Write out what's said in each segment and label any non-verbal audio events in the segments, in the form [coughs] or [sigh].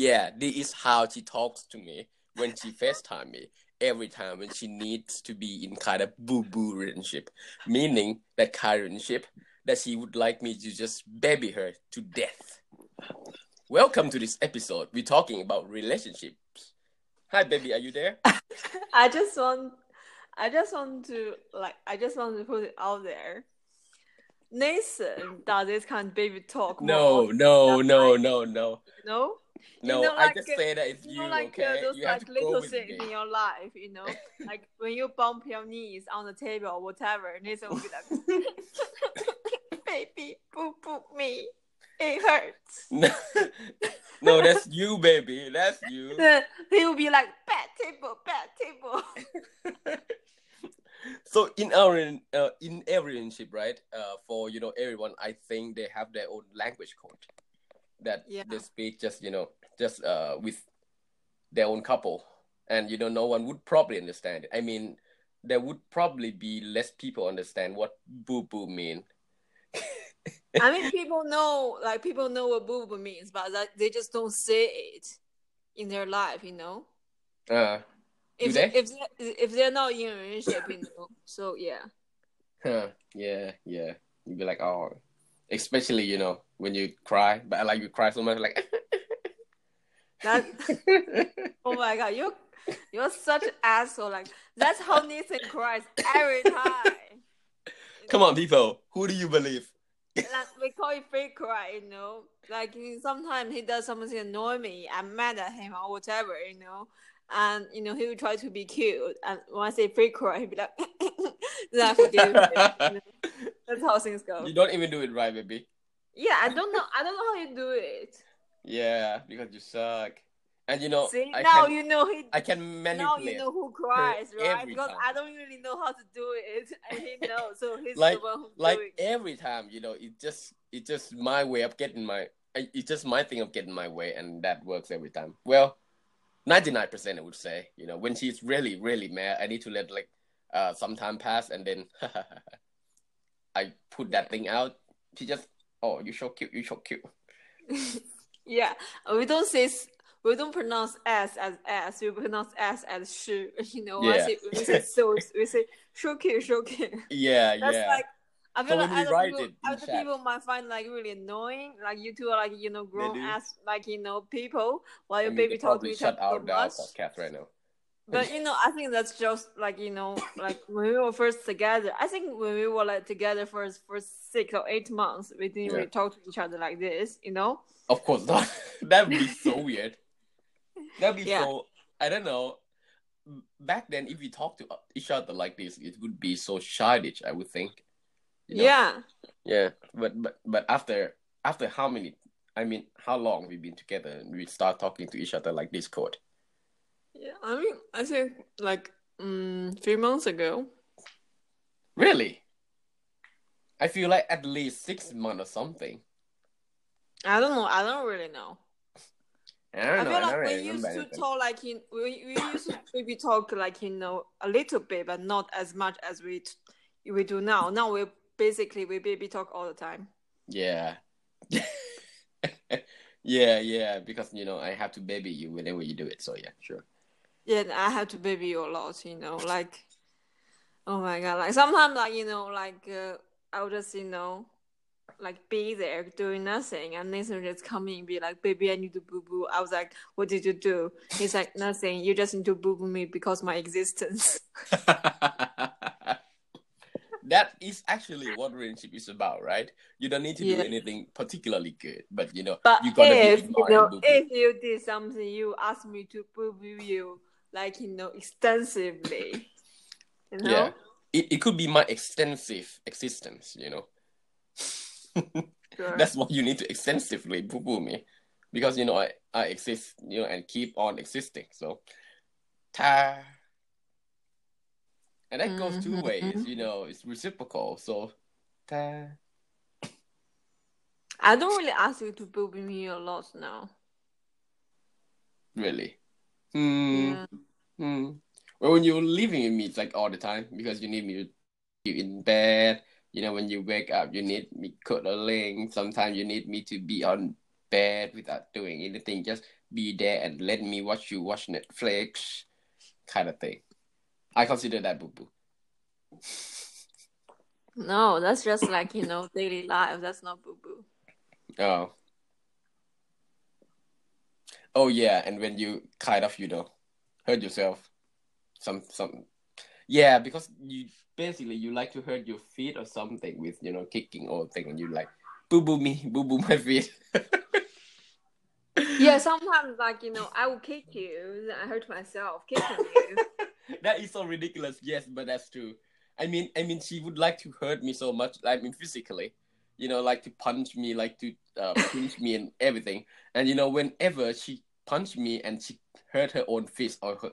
yeah, this is how she talks to me when she FaceTime me. Every time when she needs to be in kind of boo boo relationship, meaning that kind of relationship that she would like me to just baby her to death. Welcome to this episode. We're talking about relationships. Hi, baby, are you there? [laughs] I just want, I just want to like, I just want to put it out there. Nathan does this kind of baby talk. No, more no, no, no, no, no. No. You know, I like, just uh, say that it's You you, know, like uh, okay? those You have like little things in your life, you know, [laughs] like when you bump your knees on the table or whatever, Nathan will be like, [laughs] "Baby, boo boo me, it hurts." No, [laughs] no, that's you, baby. That's you. He will be like, "Bad table, bad table." so in our uh, in every relationship, right? Uh, for you know everyone, I think they have their own language code that Yeah. they speak just you know just uh with their own couple, and you know no one would probably understand it. I mean, there would probably be less people understand what boo boo mean. I mean, [laughs] people know, like people know what boo boo means, but that, they just don't say it in their life, you know. Uh, If they? if they, if they're not in a relationship, you know. So yeah, huh, yeah, yeah. You'd be like, oh, especially you know when you cry, but I like you cry so much, like. [laughs] that. [laughs] oh my god, you you're such an asshole. Like that's how Nathan cries every time. Come on, people. Who do you believe? like we call it fake cry, you know. Like sometimes he does something annoy me, I'm mad at him or whatever, you know. And you know he will try to be cute, and when I say fake cry, he'll be like, [laughs] "Then I forgive him." you know? That's how things go. You don't even do it right, baby. Yeah, I don't know. I don't know how you do it. Yeah, because you suck. And you know, See, I now can, you know he. I can Now manipulate. you know who cries, right? Because time. I don't really know how to do it, [laughs] and he knows, so he's Like- the one like doing. every time, you know, it just it's just my way of getting my it's just my thing of getting my way, and that works every time. Well, ninety nine percent, I would say. You know, when she's really really mad, I need to let like uh some time pass, and then [laughs] I put that thing out. She just oh, you so cute, you so cute. [laughs] yeah, uh, we don't say we don't pronounce s as s. We pronounce s as sh. [laughs] You know, Yeah. I say, we say [laughs] so. We say shoki shoki. Yeah, That's yeah. like. I feel So like other, people, it other chat- people might find like really annoying. Like you two are like you know grown ass like you know people while I your mean, baby they talk to each shut other so out the podcast right now. But you know, I think that's just like you know, like when we were first together. I think when we were like together for for six or eight months, we didn't Yeah. really talk to each other like this. You know? Of course not. [laughs] That'd be so weird. That'd be [laughs] Yeah. so. I don't know. Back then, if we talked to uh, each other like this, it would be so childish. I would think. You know? Yeah. Yeah. But but but after after how many? I mean, how long we've been together, and we start talking to each other like Discord. Yeah. I mean, I think like um, three months ago. Really? I feel like at least six months or something. I don't know. I don't really know. I don't I know. feel like don't we used to anything. talk like in we, we used to maybe talk like you know a little bit, but not as much as we t- we do now. Now we basically we baby talk all the time. Yeah. [laughs] yeah, yeah, because you know I have to baby you whenever you do it. So yeah, sure. Yeah, I have to baby you a lot, you know, like, oh my god, like sometimes, like you know, like uh, I'll just you know, like be there doing nothing, and Nathan just come in and be like, "Baby, I need to boo boo." I was like, "What did you do?" He's like, "Nothing. You just need to boo boo me because my existence." [laughs] that is actually what relationship is about, right? You don't need to Yeah. do anything particularly good, but you know But you gotta if be you know, if you did something, you asked me to boo boo you, like you know, extensively. You know? Yeah, it, it could be my extensive existence. You know, Sure. [laughs] that's what you need to extensively boo boo me, because you know I I exist, you know, and keep on existing. So, ta. And that goes two Mhm. ways, you know, it's reciprocal. So, ta. I don't really ask you to boo boo me a lot now. Really? Hmm. Yeah. Hmm. Well, when you're living with me, it's like all the time because you need me to you in bed. You know, when you wake up, you need me cuddling. Sometimes you need me to be on bed without doing anything, just be there and let me watch you watch Netflix, kind of thing. I consider that boo boo. No, that's just like you know daily life. That's not boo boo. [laughs] Oh. Oh yeah, and when you kind of you know hurt yourself, some some, yeah, because you basically you like to hurt your feet or something with you know kicking or thing, and you like boo boo me, boo boo my feet. [laughs] yeah, sometimes like you know I will kick you, then I hurt myself kicking you. [laughs] that is so ridiculous. Yes, but that's true. I mean, I mean, she would like to hurt me so much. I mean, physically, you know, like to punch me, like to uh, [laughs] pinch me and everything. And you know, whenever she punched me and she hurt her own fist or her,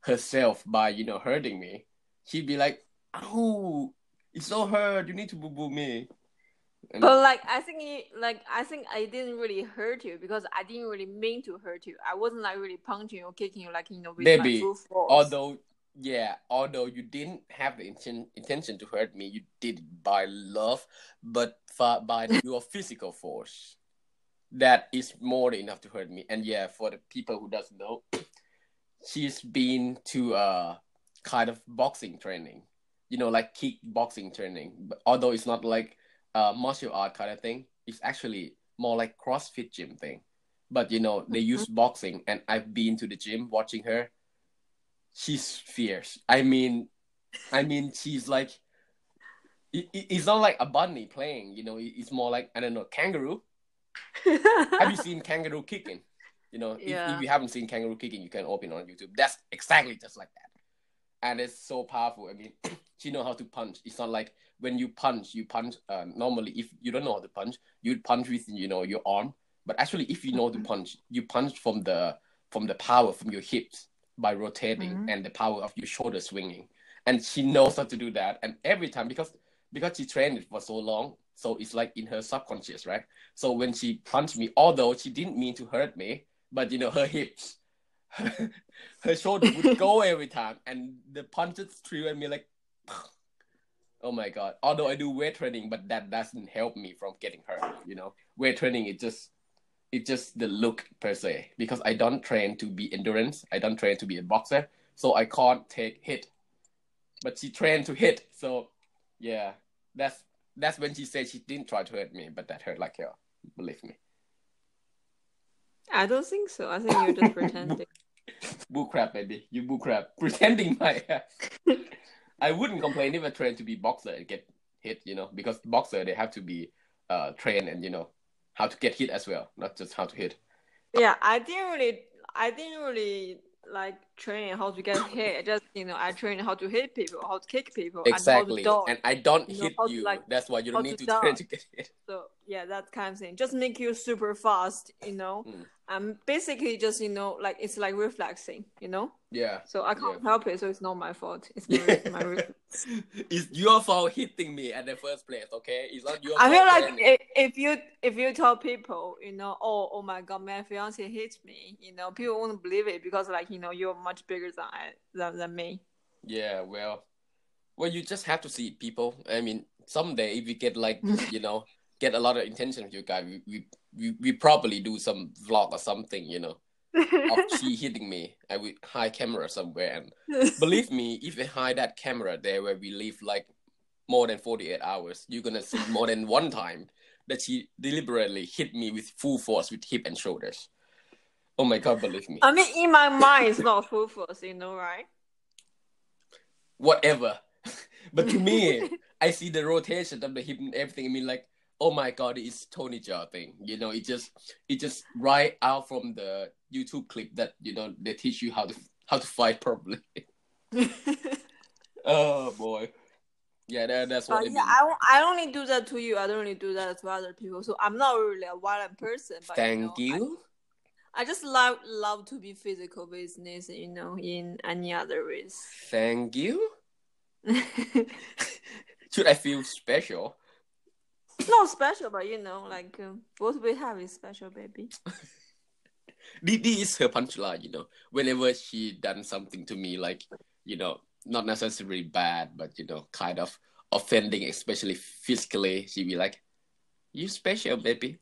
herself by you know hurting me, she'd be like, "Oh, it's so hurt. You need to boo boo me." And but like I think you, like I think I didn't really hurt you because I didn't really mean to hurt you. I wasn't like really punching or kicking you like you know with Maybe, my full force. Although yeah, although you didn't have the inten- intention to hurt me, you did it by love, but by [laughs] your physical force. That is more than enough to hurt me. And yeah, for the people who doesn't know, [clears throat] she's been to a kind of boxing training, you know, like kickboxing training. But although it's not like uh martial art kind of thing, it's actually more like CrossFit gym thing. But you know, they use mm-hmm. boxing, and I've been to the gym watching her she's fierce. I mean, I mean, she's like, it, it's not like a bunny playing. You know, it's more like I don't know, kangaroo. [laughs] Have you seen kangaroo kicking? You know, yeah. if, if, you haven't seen kangaroo kicking, you can open on YouTube. That's exactly just like that, and it's so powerful. I mean, [clears throat] she know how to punch. It's not like when you punch, you punch. Uh, normally, if you don't know how to punch, you punch with you know your arm. But actually, if you know to mm-hmm. punch, you punch from the from the power from your hips by rotating mm-hmm. and the power of your shoulder swinging. And she knows how to do that. And every time, because because she trained it for so long, so it's like in her subconscious, right? So when she punched me, although she didn't mean to hurt me, but you know her hips, her, [laughs] her shoulder would go [laughs] every time, and the punches threw at me like, [sniffs] oh my god. Although I do weight training, but that doesn't help me from getting hurt. You know, weight training it just it's just the look per se because I don't train to be endurance. I don't train to be a boxer, so I can't take hit. But she trained to hit, so yeah, that's that's when she said she didn't try to hurt me, but that hurt like hell. Believe me. I don't think so. I think you're just pretending. [laughs] boo crap, baby. You boo crap. [laughs] Pretending my I wouldn't complain if I trained to be boxer and get hit, you know, because boxer they have to be uh trained and you know how to get hit as well, not just how to hit. Yeah, I didn't really, I didn't really like training how to get [coughs] hit. I just you know, I train how to hit people, how to kick people, exactly. And, and I don't you hit know, you. To, like, That's why you don't need to, to train to get hit. So yeah, that kind of thing. Just make you super fast, you know. Mm. I'm basically just you know like it's like reflexing, you know. Yeah. So I can't yeah. help it. So it's not my fault. It's my, [laughs] my It's your fault hitting me at the first place. Okay, it's not your. I feel like if, if, you if you tell people, you know, oh oh my god, my fiance hit me, you know, people won't believe it because like you know you're much bigger than I, than than me. Yeah. Well. Well, you just have to see people. I mean, someday if you get like [laughs] you know get a lot of attention with you guys, we, we we we probably do some vlog or something, you know, of [laughs] she hitting me. I would hide camera somewhere, and [laughs] believe me, if I hide that camera there where we live like more than forty eight hours, you're gonna see more than one time that she deliberately hit me with full force with hip and shoulders. Oh my god, believe me. I mean, in my mind, it's not full force, you know, right? Whatever. [laughs] but to me, I see the rotation of the hip and everything. I mean, like oh my god, it's Tony Jaa thing. You know, it just it just right out from the YouTube clip that you know they teach you how to how to fight properly. [laughs] oh boy. Yeah, that, that's what. Uh, yeah, I, I only do that to you. I don't really do that to other people. So I'm not really a violent person. But, Thank you. Know, you. I, I, just love love to be physical business. You know, in any other ways. Thank you. [laughs] Should I feel special? Not special, but you know, like uh, what we have is special, baby. [laughs] this is her punchline, you know. Whenever she done something to me, like you know, not necessarily bad, but you know, kind of offending, especially physically, she be like, "You special, baby."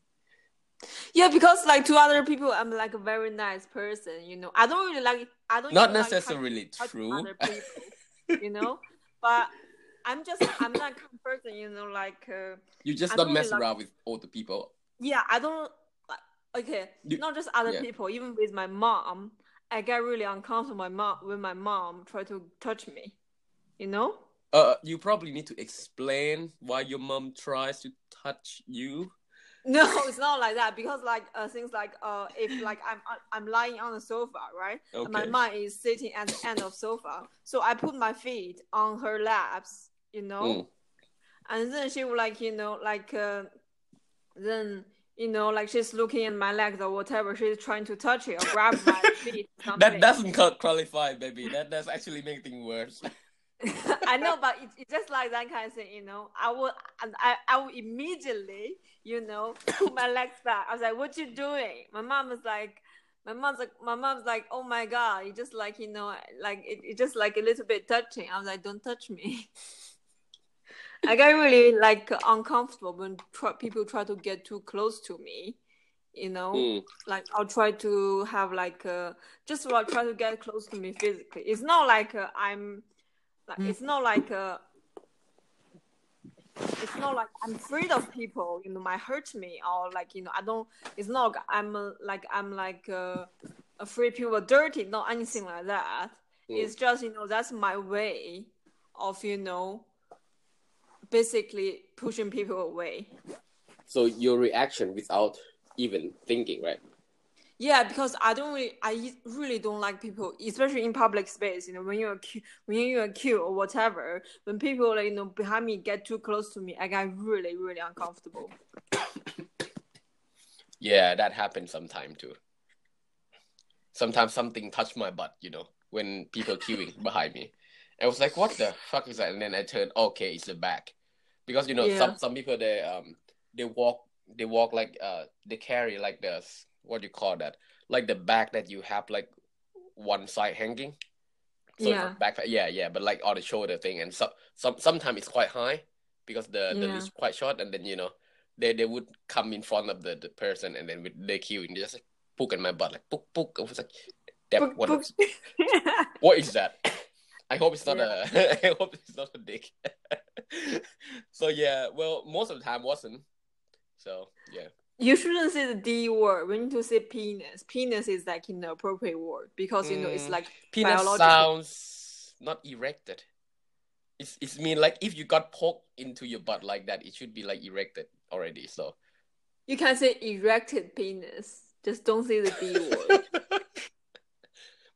Yeah, because like to other people, I'm like a very nice person. You know, I don't really like. I don't Not even like necessarily true. [laughs] You know, but I'm just I'm not kind of person. You know, like uh, You just don't don't mess really like- around with all the people. yeah, I don't. like Okay, You- not just other yeah. people. Even with my mom, I get really uncomfortable. My mom when my mom try to touch me. You know. Uh, you probably need to explain why your mom tries to touch you. [laughs] No, it's not like that because like uh, things like uh if like I'm I'm lying on the sofa, right? And my mom is sitting at the end of sofa, so I put my feet on her laps, you know, Mm. and then she would like you know like uh, then you know like she's looking at my legs or whatever, she's trying to touch it or grab my [laughs] feet. That doesn't qualify, baby. That that's actually make things worse. [laughs] [laughs] I know, but it, it's just like that kind of thing, you know. I would, and I, I would immediately, you know, [coughs] put my legs back. I was like, "What you doing?" My mom was like, "My mom's like, my mom's like, oh my god, you just like, you know, like it, it just like a little bit touching." I was like, "Don't touch me." I get really like uncomfortable when tr- people try to get too close to me. You know, Mm. like I'll try to have like uh, just like try to get close to me physically. It's not like uh, I'm like it's not like uh, it's not like I'm afraid of people. You know, might hurt me or like you know I don't. It's not like I'm uh, like I'm like uh, afraid people are dirty. Not anything like that. Mm. It's just you know that's my way of you know basically pushing people away. So your reaction without even thinking, right? Yeah, because I don't really, I really don't like people, especially in public space. You know, when you're queue, when you're queue or whatever, when people like you know behind me get too close to me, I get really, really uncomfortable. Yeah, that happens sometime too. Sometimes something touched my butt, you know, when people queuing behind me. I was like, "What the fuck is that?" And then I turned, "Okay, it's the back," because you know Yeah. some some people they um they walk they walk like uh they carry like the what do you call that like the back that you have like one side hanging. So Yeah. backpack, yeah, yeah, but like on the shoulder thing, and some some sometimes it's quite high because the the Yeah. leash quite short, and then you know they they would come in front of the, the person, and then with the queue, and just like poke in my butt, like poke poke. I was like, that, Book- what, book- is- what is that? [laughs] I hope it's not Yeah. a. [laughs] I hope it's not a dick. [laughs] so yeah, well, most of the time wasn't. So yeah, you shouldn't say the D word. We need to say penis. Penis is like know appropriate word because you know it's Mm, like penis sounds not erected. It's it's mean like if you got poked into your butt like that, it should be like erected already. So You can say erected penis. Just don't say the D word. [laughs]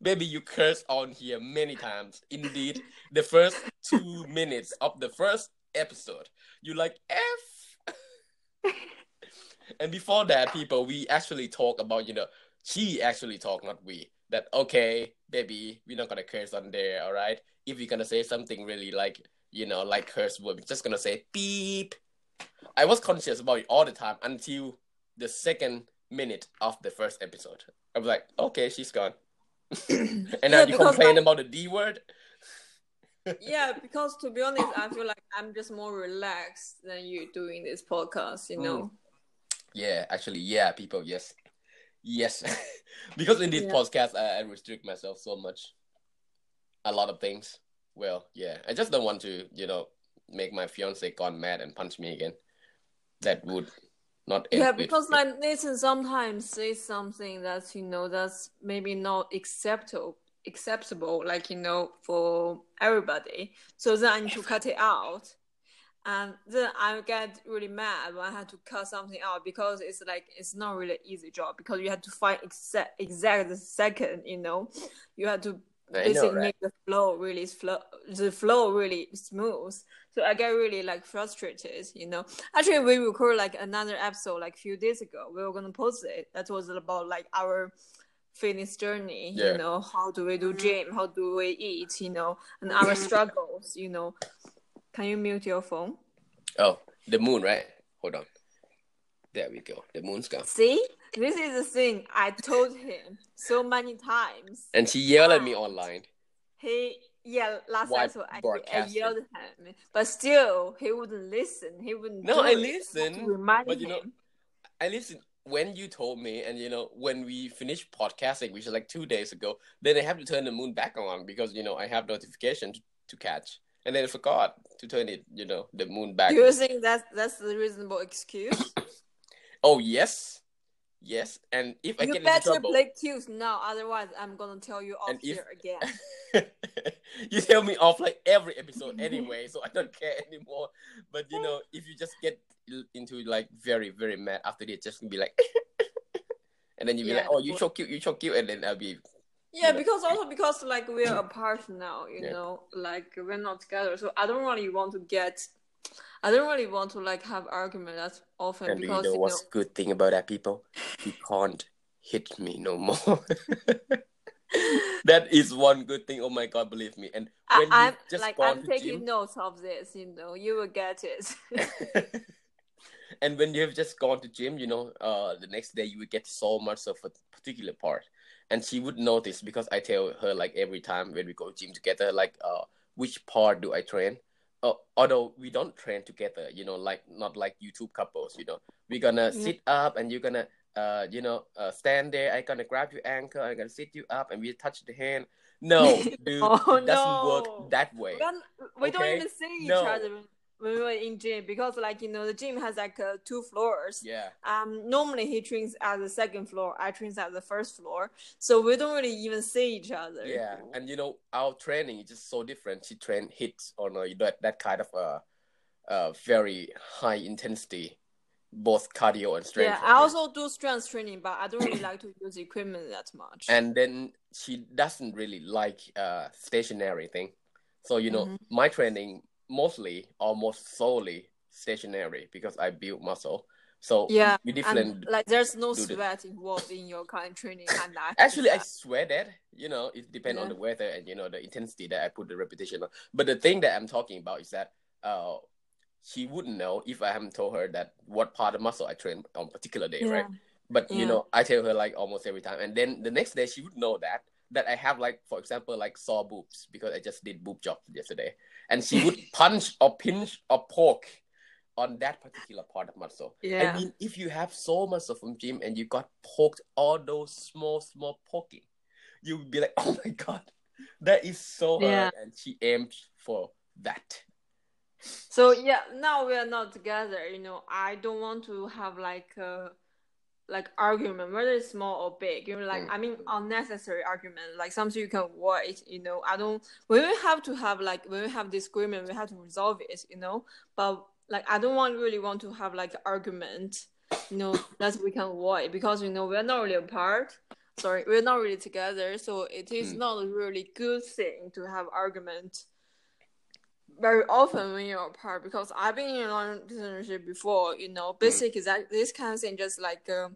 Baby, you curse on here many times. Indeed, the first two minutes of the first episode, you like F. [laughs] and before that, people, we actually talk about, you know, she actually talk, not we. That okay, baby, we're not gonna curse on there, all right? If you're gonna say something really like, you know, like curse word, we're just gonna say beep. I was conscious about it all the time until the second minute of the first episode. I was like, okay, she's gone. [coughs] and now Yeah, you complain like- about the D word. [laughs] yeah, because to be honest, I feel like I'm just more relaxed than you doing this podcast. You Mm. know. Yeah, actually, yeah, people, yes, yes, [laughs] because in this Yeah. podcast, I, I restrict myself so much, a lot of things. Well, yeah, I just don't want to, you know, make my fiance gone mad and punch me again. That would not Yeah, because like Nathan sometimes says something that's you know that's maybe not acceptable acceptable like you know for everybody. So then I need to cut it out. And then I get really mad when I have to cut something out because it's like it's not really an easy job because you have to find exact exact the second, you know. You have to I know, right? make the flow really flow the flow really smooth. So I get really like frustrated, you know. Actually, we recorded like another episode like a few days ago. We were gonna post it. That was about like our fitness journey. Yeah. You know, how do we do mm-hmm. gym? How do we eat? You know, and our [laughs] struggles. You know. Can you mute your phone? Oh, the moon, right? Hold on. There we go. The moon's gone. See, this is the thing I told him so many times. And she yelled at me online. He yeah, last Why episode I, I yelled at him, but still he wouldn't listen. He wouldn't. No, I it. listen, remind but you know. I listen when you told me, and you know, when we finished podcasting, which is like two days ago, then I have to turn the moon back on because you know I have notification to, to catch, and then I forgot to turn it, you know, the moon back. Do you think that's that's the reasonable excuse? [coughs] oh yes, yes, and if I you get better trouble, play cues now, otherwise I'm gonna tell you off if- here again. [laughs] you tell me off like every episode [laughs] anyway, so I don't care anymore. But you know, if you just get into like very very mad after this, just be like, [laughs] and then you be Yeah, like, oh, you so cute, you so cute, and then I'll be Yeah, know. because also because like we're apart now, you Yeah. know, like we're not together. So I don't really want to get, I don't really want to like have argument that often And you because know you know, what's good thing about that, people? You can't hit me no more. [laughs] that is one good thing. Oh my god, believe me. And when I'm you've just like I'm taking gym, notes of this. You know, you will get it. [laughs] and when you've just gone to gym, you know, uh, the next day you would get so much of a particular part, and she would notice because I tell her like every time when we go gym together, like uh, which part do I train? Uh, although we don't train together, you know, like not like YouTube couples, you know, we're gonna Yeah. sit up and you're gonna, uh, you know, uh, stand there. I'm gonna grab your ankle. I'm gonna sit you up, and we touch the hand. No, [laughs] dude, Oh, it doesn't no. work that way. we don't- we don't even see each no. other when, we were in gym because like you know the gym has like uh, two floors. Yeah, Um, normally he trains at the second floor. I trains at the first floor, so we don't really even see each other. yeah, and you know our training is just so different. She train hits on uh, that that kind of uh, uh, very high intensity, both cardio and strength. Yeah, I also do strength training, but I don't really like to [coughs] use equipment that much. and then she doesn't really like uh stationary thing. So you know Mhm. my training mostly almost solely stationary because I build muscle. So yeah, we different. like there's no do the- sweat involved in your kind of training, and [laughs] Actually, I that you know it depends on the weather and you know the intensity that I put the repetition on. But the thing that I'm talking about is that uh she wouldn't know if I haven't told her that what part of muscle I train on particular day, yeah. right? But you know, I tell her like almost every time, and then the next day she would know that that I have like, for example, like sore boobs because I just did boob job yesterday, and she would [laughs] punch or pinch or poke on that particular part of muscle. Yeah. I mean, if you have so much of from gym and you got poked all those small, small poking, you would be like, [laughs] oh my god, that is so Yeah. hard, and she aimed for that. So yeah, now we are not together. You know, I don't want to have like a like argument, whether it's small or big. You know, like Mm. I mean, unnecessary argument, like something you can avoid. You know, I don't. When we have to have like when we have disagreement, we have to resolve it. You know, but like I don't want really want to have like argument. You know, that we can avoid because you know we're not really apart. Sorry, we're not really together, so it is Mm. not a really good thing to have argument very often when you're apart because I've been in a long relationship before, you know, basically that this kind of thing just like uh,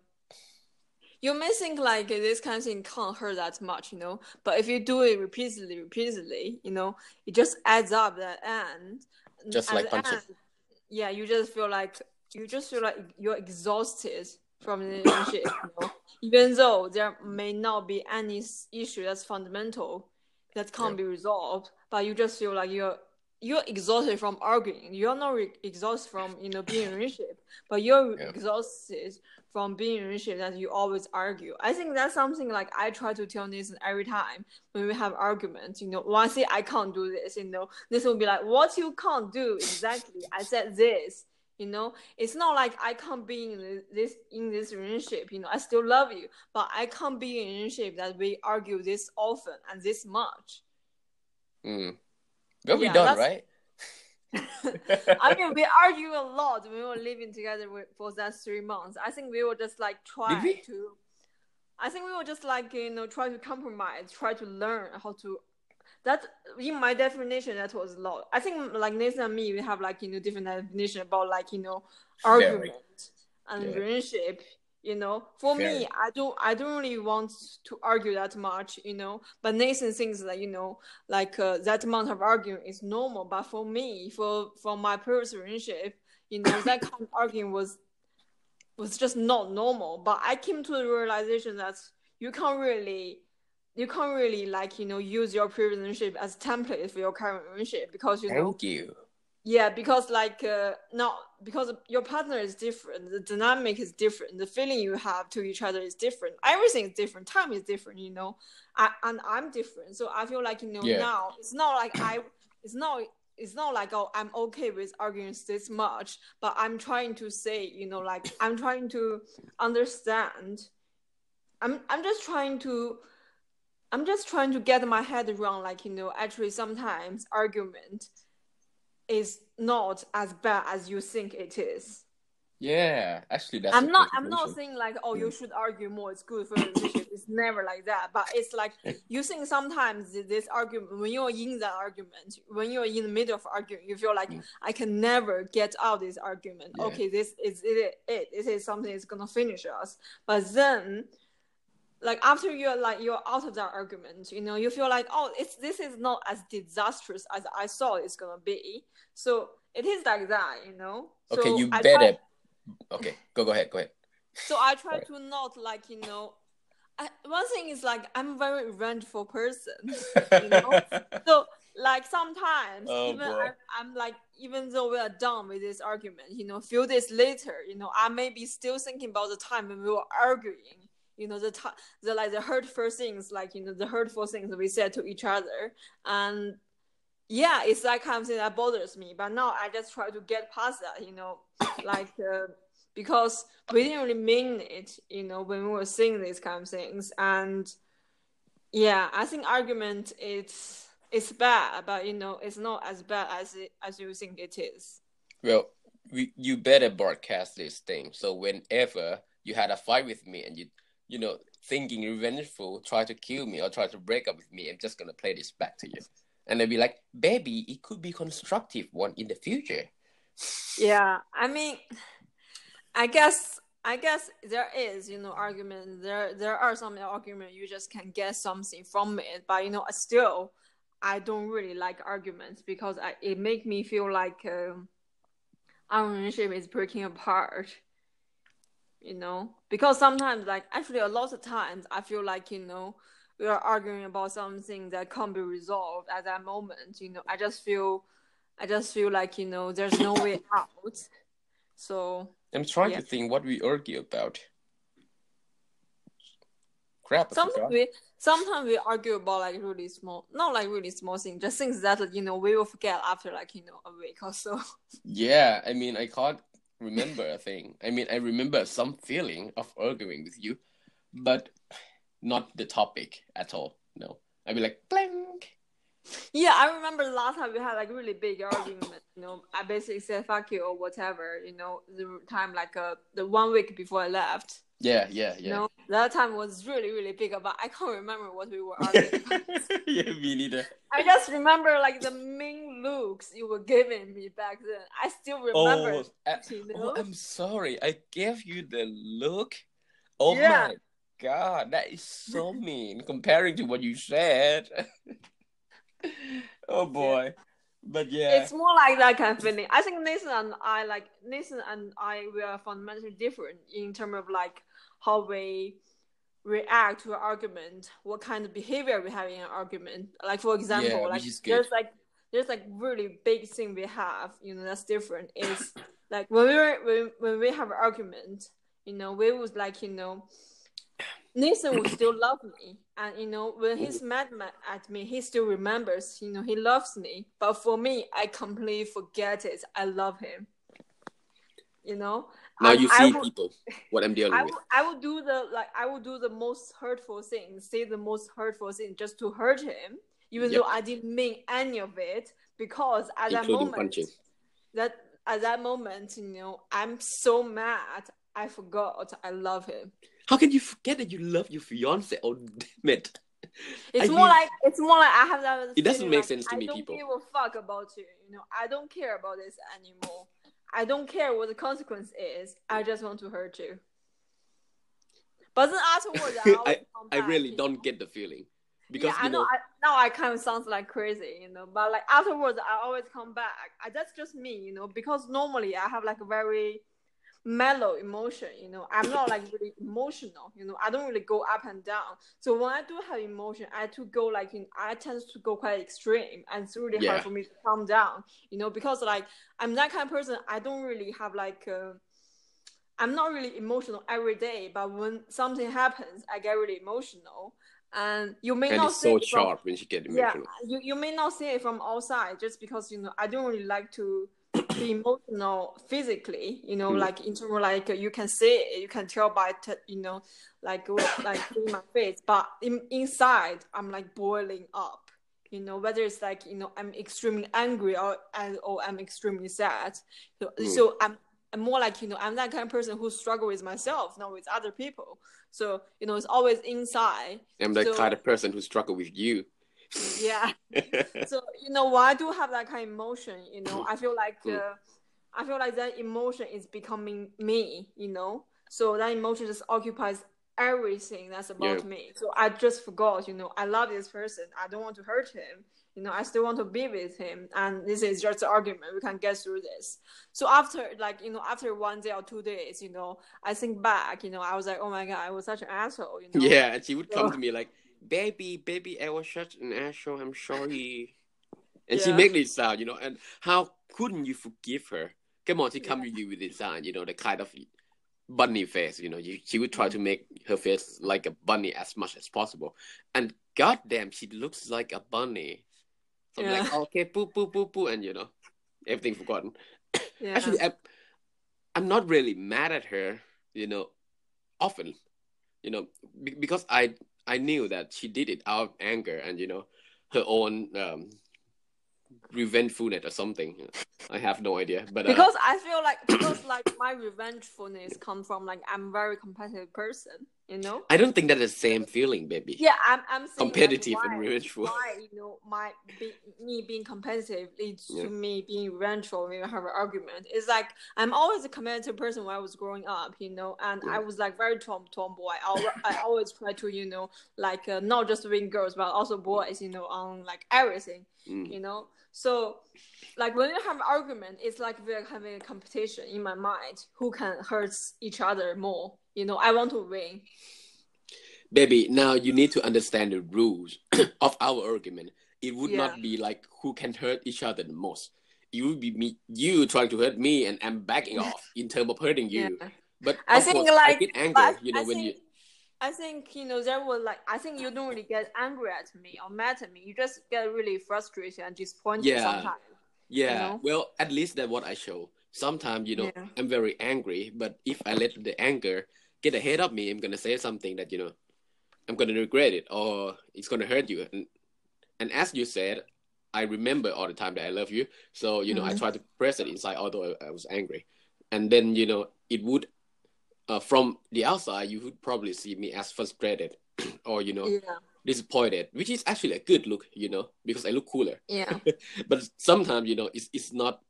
you may think like this kind of thing can't hurt that much, you know, but if you do it repeatedly, repeatedly, you know, it just adds up at the end. Just At like punching. end, yeah, you just feel like you just feel like you're exhausted from the relationship, you know, even though there may not be any issue that's fundamental that can't Yeah. be resolved, but you just feel like you're you're exhausted from arguing. You're not re- exhausted from you know being in a relationship, but you're Yeah. exhausted from being in a relationship that you always argue. I think that's something like I try to tell Nathan every time when we have arguments. You know, when I say I can't do this, you know, Nathan will be like, "What you can't do exactly?" I said this. You know, it's not like I can't be in this in this relationship. You know, I still love you, but I can't be in a relationship that we argue this often and this much. Mm. Well, we Yeah, done, that's- right? [laughs] I mean, we [laughs] argue a lot when we were living together for that three months. I think we were just like try we? to. I think we were just like you know try to compromise, try to learn how to. That in my definition, that was a lot. I think like Nathan and me, we have like you know different definition about like you know argument and Yeah. relationship. You know, for me, I don't, I don't really want to argue that much. You know, but Nathan thinks that you know, like uh, that amount of arguing is normal. But for me, for for my previous relationship, you know, that [coughs] kind of arguing was was just not normal. But I came to the realization that you can't really, you can't really like you know use your previous relationship as template for your current relationship because you know Thank you. Yeah because like uh, no because your partner is different the dynamic is different the feeling you have to each other is different. Everything is different time is different you know I, and i'm different. So i feel like you know Yeah. now it's not like i it's not it's not like oh i'm okay with arguing this much but i'm trying to say you know like i'm trying to understand. I'm i'm just trying to i'm just trying to get my head around like you know actually sometimes argument is not as bad as you think it is Yeah, actually, that's. I'm not. I'm not saying like, oh, you should argue more. It's good for the relationship. It's never like that. But it's like [laughs] you think sometimes this argument, when you're in the argument, when you're in the middle of arguing, you feel like Mm. I can never get out this argument. Yeah. Okay, this is it. It. It is something that's gonna finish us. But then, like after you're like you're out of that argument, you know, you feel like, oh, it's this is not as disastrous as I thought it's gonna be. So it is like that, you know. Okay, so you I better. [laughs] Okay, go go ahead. Go ahead. so I try to not like you know. I, one thing is like I'm a very revengeful person. [laughs] You know? So like sometimes Oh, even. I'm, I'm like even though we are done with this argument, you know, few days later, you know, I may be still thinking about the time when we were arguing. You know the ti the like the hurtful things, like you know the hurtful things we said to each other, and yeah, it's that kind of thing that bothers me. But now I just try to get past that, you know, [coughs] like uh, because we didn't really mean it, you know, when we were saying these kind of things. And yeah, I think argument it's it's bad, but you know, it's not as bad as it as you think it is. Well, we, you better broadcast this thing. So whenever you had a fight with me and you, you know, thinking revengeful, try to kill me or try to break up with me, I'm just gonna play this back to you, and they'll be like, "Baby, it could be constructive one in the future." Yeah, I mean, I guess I guess there is, you know, argument. There there are some argument you just can get something from it, but you know, still, I don't really like arguments because I, it make me feel like um, our relationship is breaking apart. You know, because sometimes, like actually, a lot of times, I feel like you know we are arguing about something that can't be resolved at that moment. You know, I just feel, I just feel like you know there's no way out. So I'm trying Yeah. to think what we argue about. Crap, sometimes we sometimes we argue about like really small, not like really small things, just things that you know we will forget after like you know a week or so. [laughs] Yeah, I mean, I can't remember a thing. I mean, I remember some feeling of arguing with you, but not the topic at all. No, I'd be like, blank. Yeah, I remember the last time we had like really big argument. You know, I basically said fuck you or whatever. You know, the time like uh the one week before I left. Yeah, yeah, yeah. know, that time was really really big, but I can't remember what we were [laughs] arguing. about. yeah, me neither. I just remember like the mean looks you were giving me back then. I still remember. Oh, I, uh, you oh? I'm sorry. I gave you the look. Oh Yeah. my god, that is so [laughs] mean comparing to what you said. [laughs] oh boy. But yeah. It's more like that kind of feeling. I think Nathan and I like Nathan and I we are fundamentally different in terms of like how we react to an argument, what kind of behavior we have in an argument. Like for example, Yeah, like which is good. there's like there's like really big thing we have, you know, that's different. Is [coughs] like when we were when, when we have an argument, you know, we would like, you know, Nathan would still love me, and you know when he's mad at me, he still remembers. You know he loves me, but for me, I completely forget it. I love him. You know. Now you see would- people what I'm dealing I with. I would do the like I would do the most hurtful thing, say the most hurtful thing just to hurt him, even Yep. though I didn't mean any of it. Because at that moment, punching. that at that moment, you know, I'm so mad. I forgot I love him. How can you forget that you love your fiance? Oh damn it. It's I more mean- like it's more like I have that. It doesn't make like, sense to I me, don't people. give a fuck about you. You know, I don't care about this anymore. I don't care what the consequence is. I just want to hurt you. But then afterwards, I, [laughs] come I really you don't know. get the feeling. Because yeah, I you know. know, I, now I kind of sounds like crazy, you know. But like afterwards, I always come back. I, that's just me, you know. Because normally I have like a very, mellow emotion. You know, I'm not like really emotional. You know, I don't really go up and down. So when I do have emotion, I to go like in, I tend to go quite extreme, and it's really Yeah. hard for me to calm down. You know, because like I'm that kind of person. I don't really have like. Uh, I'm not really emotional every day, but when something happens, I get really emotional. And you may and not it's see so it from- when she get yeah you, you may not see it from outside just because you know i don't really like to be [coughs] emotional physically you know Mm. like in terms of like you can see it you can tell by t- you know like [coughs] like in my face but in, inside i'm like boiling up you know whether it's like you know i'm extremely angry or and or i'm extremely sad so, Mm. so i'm I'm more like you know I'm that kind of person who struggle with myself, not with other people. So you know it's always inside. I'm the So- kind of person who struggle with you. Yeah. [laughs] so you know when i do have that kind of emotion you know i feel like uh, i feel like that emotion is becoming me you know? So that emotion just occupies everything that's about Yeah. me. So i just forgot you know i love this person. I don't want to hurt him. You know i still want to be with him. And this is just an argument. We can get through this. So after like you know after one day or two days you know i think back you know i was like oh my god i was such an asshole you know? Yeah, and she would come So- to me like, "Baby, baby, I was such an asshole. I'm sorry." And she Yeah. make this sound, you know. And how couldn't you forgive her? Come on, she come to you with this sound, you know, the kind of bunny face, you know. You, she would try to mm. make her face like a bunny as much as possible. And goddamn, she looks like a bunny. So I'm like, okay, poo, poo, poo, poo, and you know, everything forgotten. [coughs] yeah Actually, I'm, I'm not really mad at her, you know, often, you know, because I I knew that she did it out of anger and you know her own um, revengefulness or something. I have no idea, but uh, because I feel like because like my revengefulness come from like I'm very competitive person, you know. I don't think that's the same feeling, baby. Yeah, I'm I'm saying Competitive why, and revengeful. Why you know my be, me being competitive leads Yeah. to me being revengeful when we have an argument. It's like I'm always a competitive person when I was growing up, you know, and Yeah. I was like very tom tomboy. I I always try to you know like uh, not just win girls but also boys, you know, on like everything Mm. you know so like when we have argument it's like we're having a competition in my mind who can hurt each other more you know i want to win Baby, now you need to understand the rules [clears throat] of our argument. It would Yeah. not be like who can hurt each other the most. It would be me, you trying to hurt me, and I'm backing off in terms of hurting you. yeah But I think, course, like, I get anger, but you know, I when think, you I think you know there was like I think you don't really get angry at me or mad at me. You just get really frustrated and disappointed Yeah. sometimes. Yeah, know? well, at least that's what I show. Sometimes, you know, Yeah. I'm very angry, but if I let the anger get ahead of me, I'm gonna say something that you know, I'm gonna regret it or it's gonna hurt you. And and as you said, I remember all the time that I love you, so you know, I Mhm. try to press it inside, although I, I was angry. And then you know, it would, uh, from the outside, you would probably see me as frustrated [clears throat] or you know, Yeah, disappointed, which is actually a good look, you know, because I look cooler yeah, [laughs] but sometimes you know it's it's not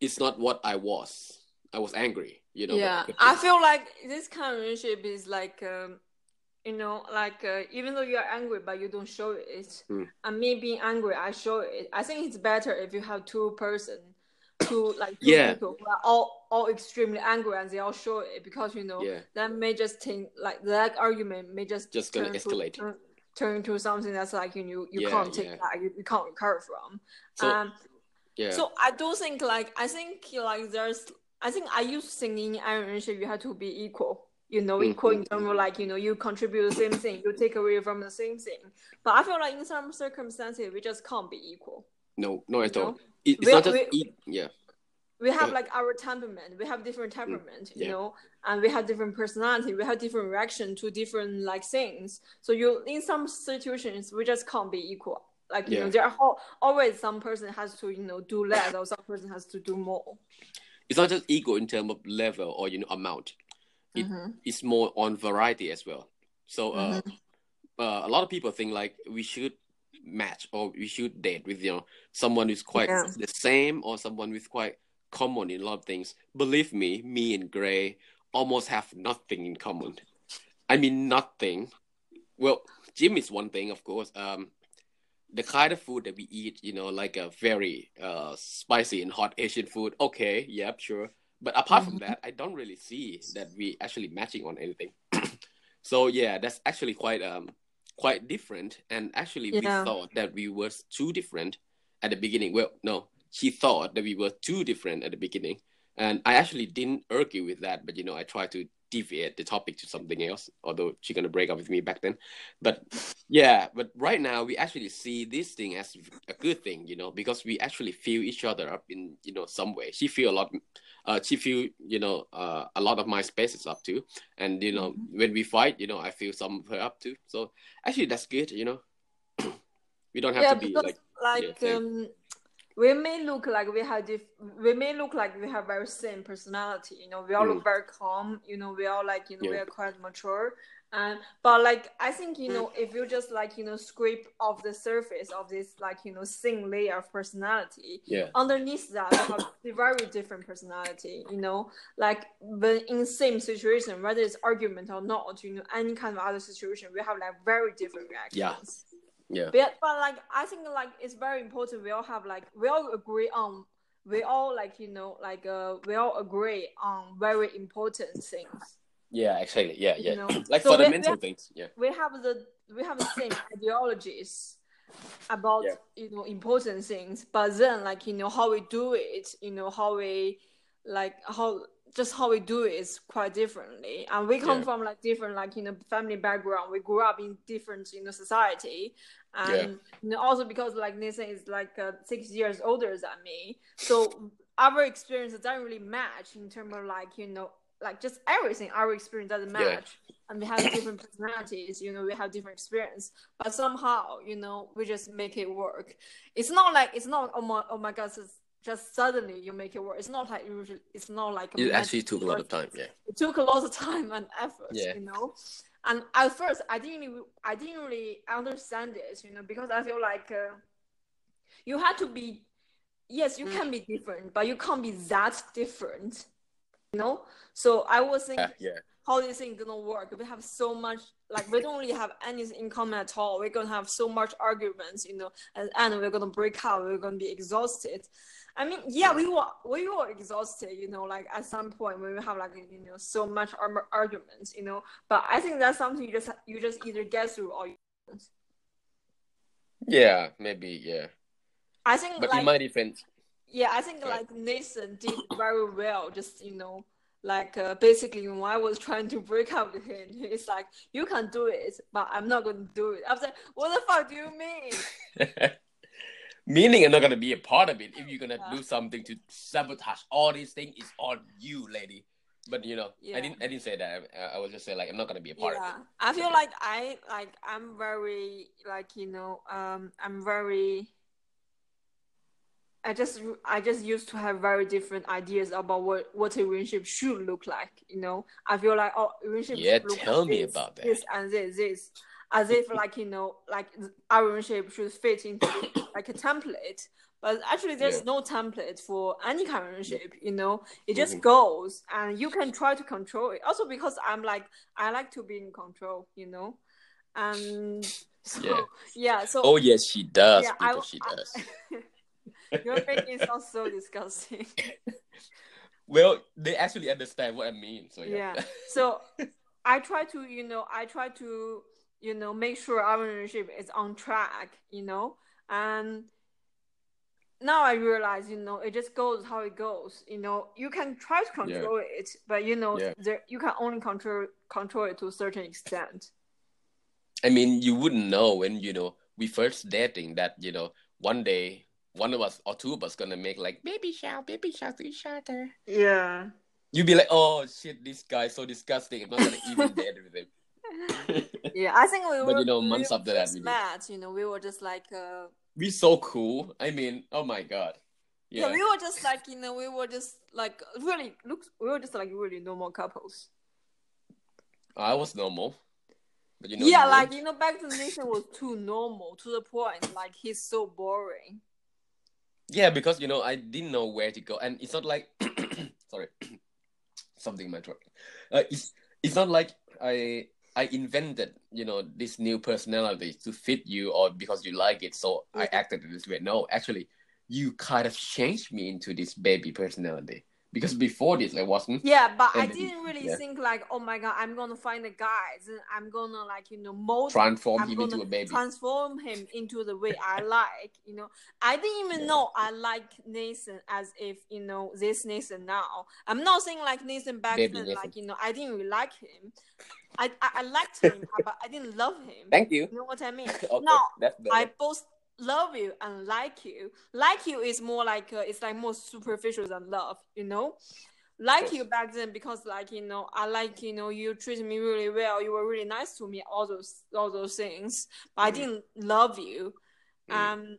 it's not what I was. I was angry, you know. yeah. I feel like this kind of relationship is like, um, you know, like uh, even though you are angry but you don't show it, Hmm. and me being angry, I show it. I think it's better if you have two person, two [coughs] like two Yeah. people who are all all extremely angry and they all show it because you know yeah, that may just think like that argument may just Just gonna turn to- escalate. turn, turn into something that's like you know, you Yeah, can't take yeah. that you, you can't recover from. So um, yeah, so I do think like I think like there's I think I used to think in any relationship you have to be equal. You know, equal in mm-hmm. terms of like, you know, you contribute the same thing, you take away from the same thing. But I feel like in some circumstances we just can't be equal. no, no at you all. It, it's We- not just we-. Yeah, we have like our temperament we have different mm, temperament you yeah. know and we have different personality we have different reaction to different like things so you in some situations we just can't be equal like you Yeah. know there are always some person has to you know do less or some person has to do more it's not just ego in terms of level or you know amount. It- Mhm. It's more on variety as well. So uh, Mm-hmm. uh, a lot of people think like we should match or we should date with you know someone who's quite Yeah. the same or someone with quite common in a lot of things. Believe me, me and Gray almost have nothing in common. I mean nothing. Well, gym is one thing, of course. Um, the kind of food that we eat, you know, like a very uh spicy and hot Asian food. Okay, yep, sure. But apart from that, I don't really see that we actually matching on anything. [clears throat] so yeah, that's actually quite um quite different. And actually, we thought that we were too different at the beginning. Well, no, she thought that we were too different at the beginning, and I actually didn't argue with that. But you know, I tried to deviate the topic to something else. Although she's gonna break up with me back then, but yeah, but right now we actually see this thing as a good thing, you know, because we actually feel each other up in you know some way. She feel a lot, uh, she feel you know uh, a lot of my spaces up too, and you know when we fight, you know I feel some of her up too. So actually that's good, you know. [clears throat] we don't have yeah, to be because like like same. um, we may look like we have diff- we may look like we have very same personality. You know, we all look very calm. You know, we all like you know we Mm. Are quite mature. And but like I think you know if you just like you know scrape off the surface of this like you know thin layer of personality, yeah, underneath that we have a very different personality you know like when in same situation whether it's argument or not you know any kind of other situation we have like very different reactions yeah, but, but like i think like it's very important we all have like we all agree on we all like you know like uh we all agree on very important things. Yeah, exactly, yeah, You yeah. know, [clears throat] like so we- fundamental we- things, yeah, we have the we have the same [coughs] ideologies about Yeah. you know important things but then like you know how we do it you know how we like how just how we do it is quite differently. And we come Yeah. from like different like you know family background. We grew up in different you know society. And Yeah. you know also because like Nathan is like uh, six years older than me. So our experience doesn't really match in terms of like you know like just everything. Our experience doesn't Yeah. match. And we have [coughs] different personalities you know we have different experience. But somehow you know we just make it work. It's not like it's not oh my oh my god it's just suddenly you make it work it's not like usually it's not like it actually took a lot of time, yeah, it took a lot of time and effort Yeah. you know and at first i didn't really, i didn't really understand this you know because i feel like uh, you had to be yes you can be different but you can't be that different you know so i was thinking yeah, yeah, how this thing gonna work. We have so much, like we don't really have anything in common at all. We're gonna have so much arguments, you know, and, and we're gonna break out. We're gonna be exhausted. I mean, yeah, we were we were exhausted, you know, like at some point when we have like you know so much ar- arguments, you know. But I think that's something you just you just either get through or you. don't. yeah, maybe, yeah. I think But like in my defense, Yeah, I think like Nathan did very well. Just you know, like uh, basically when I was trying to break up with him, he's like, "You can do it, but I'm not going to do it." I was like, "What the fuck do you mean?" [laughs] meaning I'm not gonna be a part of it. If you're gonna Yeah. do something to sabotage all these things, it's on you, lady. But you know, Yeah. I didn't. I didn't say that. I, I was just saying like I'm not gonna be a part Yeah, of it. I feel like I like I'm very like you know um I'm very. I just I just used to have very different ideas about what what a relationship should look like. You know, I feel like oh, relationship Yeah, look tell like me this, about that. This and this, this, as if like you know, like our relationship should fit into like a template. But actually, there's Yeah. no template for any kind of relationship. You know, it just Mhm. goes, and you can try to control it. Also, because I'm like I like to be in control. You know, and [laughs] so Yeah. yeah, so Oh yes, she does. yeah, I, she I- does. You're making it sound so disgusting. [laughs] well, they actually understand what I mean. So yeah. yeah. [laughs] So I try to, you know, I try to, you know, make sure our relationship is on track, you know, and now I realize, you know, it just goes how it goes. You know, you can try to control it, but you know, Yeah. there you can only control control it to a certain extent. I mean, you wouldn't know when you know we first dating that you know one day one of us or two of us gonna make like baby shout, baby shout to each other. Yeah. You'd be like, oh shit, this guy's so disgusting. I'm not gonna even [laughs] date with him. Yeah, I think we [laughs] were. But, you know, we months after that, we met. You know, we were just like, uh, we so cool. I mean, oh my god. yeah. Yeah. we were just like, you know, we were just like really looks. We were just like really normal couples. I was normal. But you know yeah, you like you know, back to the Nation was too normal to the point. Like he's so boring. Yeah, because you know I didn't know where to go, and it's not like [coughs] sorry, [coughs] something in my throat. Uh, it's it's not like I I invented you know this new personality to fit you or because you like it, so I mm-hmm. acted in this way. No, actually, you kind of changed me into this baby personality. Because before this I wasn't. Yeah, but I And then- didn't really yeah. think like, oh my god, I'm gonna find a guy, and I'm gonna like you know mold Transform I'm him into a baby. transform him into the way I like. You know, I didn't even Yeah. know I like Nathan as if you know this Nathan now. I'm not saying like Nathan back Baby then, Nathan. like you know, I didn't really like him. I I, I liked [laughs] him, but I didn't love him. Thank you. You know what I mean? [laughs] okay, No. I both love you and like you. Like you is more like uh, it's like more superficial than love, you know. Like you back then because like you know I like you know you treated me really well. You were really nice to me. All those all those things, but I Mm. didn't love you. Mm. Um.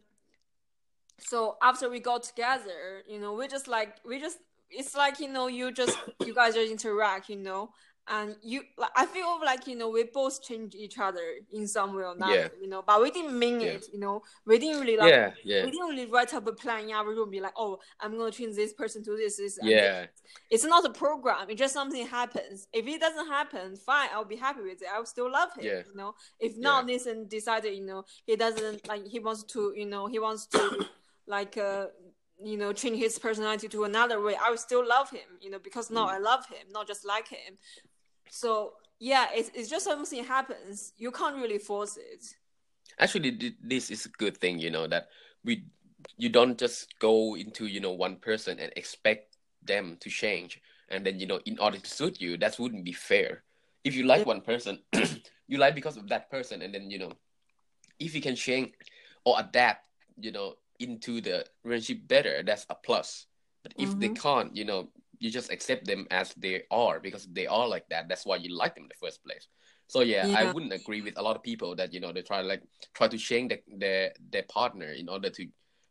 So after we got together, you know, we just like we just it's like you know you just you guys just interact, you know, and you like I feel like you know we both change each other in some way or another, Yeah. you know, but we didn't mean Yeah. it, you know, we didn't really like yeah, yeah, we didn't really write up a plan in our room, be like, oh, I'm gonna change this person to this, this, yeah, this. It's not a program. It's just something happens. If it doesn't happen, fine. I'll be happy with it. I'll still love him. Yeah. You know. If not, Nathan decided, you know, he doesn't like. He wants to, you know, he wants to, [coughs] like, uh, you know, change his personality to another way. I will still love him. You know, because now Mm. I love him, not just like him. So yeah, it's it's just something happens. You can't really force it. Actually, this is a good thing, you know, that we you don't just go into you know one person and expect them to change, and then you know in order to suit you, that wouldn't be fair. If you like Yeah. one person, [clears throat] you like because of that person, and then you know if you can change or adapt, you know, into the relationship better, that's a plus. But if they Mhm. can't, you know, you just accept them as they are because they are like that. That's why you like them in the first place. So yeah, I wouldn't agree with a lot of people that you know they try to like try to change the, their their partner in order to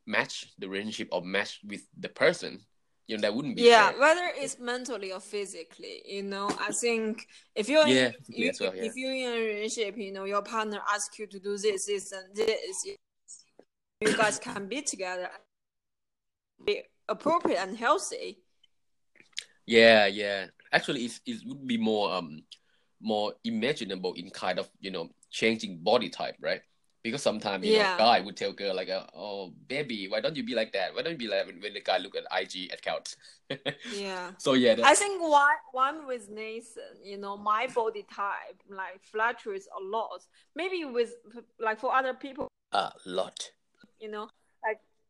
match the relationship or match with the person. You know that wouldn't be yeah fair. whether it's mentally or physically you know i think if you're Yeah, in, you, well, yeah. if you're in a relationship you know your partner asks you to do this this and this you guys can be together be appropriate and healthy Yeah, yeah. Actually, it's, it would be more um more imaginable in kind of you know changing body type, right? Because sometimes you Yeah. know guy would tell girl like, uh, "Oh, baby, why don't you be like that? Why don't you be like when, when the guy look at IG accounts?" [laughs] yeah so yeah, I think one one with Nathan, you know, my body type like fluctuates a lot. Maybe with like for other people, a lot. you know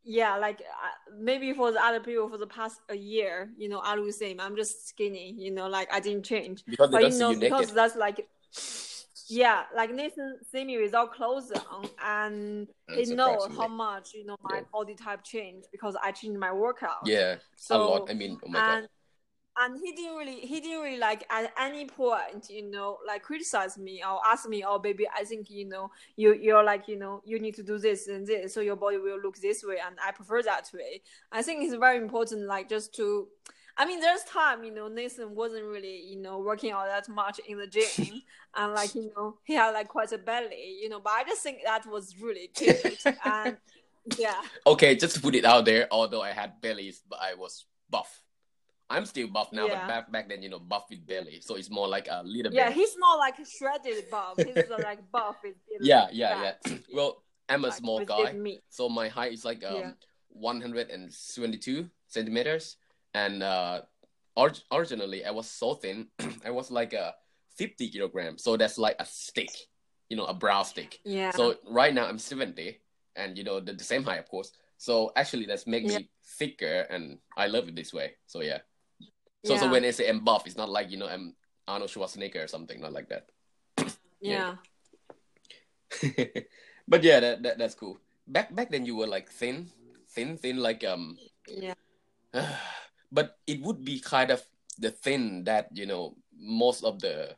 yeah like uh, maybe for the other people for the past a year you know i look the same i'm just skinny you know like i didn't change Because but you know because naked. that's like yeah like nathan see me without clothes on and And he knows how much you know my Yeah. body type changed because i changed my workout Yeah, so a lot. I mean, oh my god. And he didn't really he didn't really like at any point you know like criticize me or ask me oh baby i think you know you you're like you know you need to do this and this so your body will look this way and i prefer that way i think it's very important like just to I mean, there's time, you know, Nathan wasn't really, you know, working out that much in the gym, [laughs] and like, you know, he had like quite a belly, you know. But I just think that was really cute, [laughs] and yeah, Okay, just to put it out there, although I had bellies, but I was buff. I'm still buff now, Yeah. but back back then, you know, buff with belly, so it's more like a little yeah, bit. Yeah, he's more like shredded buff. He's like [laughs] buff with Yeah, yeah, yeah. fat, [clears throat] Well, I'm a like, small guy, so my height is like um Yeah. 172 centimeters, and uh, orig- originally I was so thin, [clears throat] I was like a 50 kilogram, so that's like a stick, you know, a brow stick. Yeah. So right now I'm 70, and you know the, the same height, of course. So actually, that's make Yeah. me thicker, and I love it this way. So yeah. So so when I say I'm buff, it's not like you know I'm Arnold Schwarzenegger or something, not like that. [laughs] yeah. [laughs] but yeah, that, that that's cool. Back back then you were like thin, thin, thin, like um. Yeah. [sighs] but it would be kind of the thin that you know most of the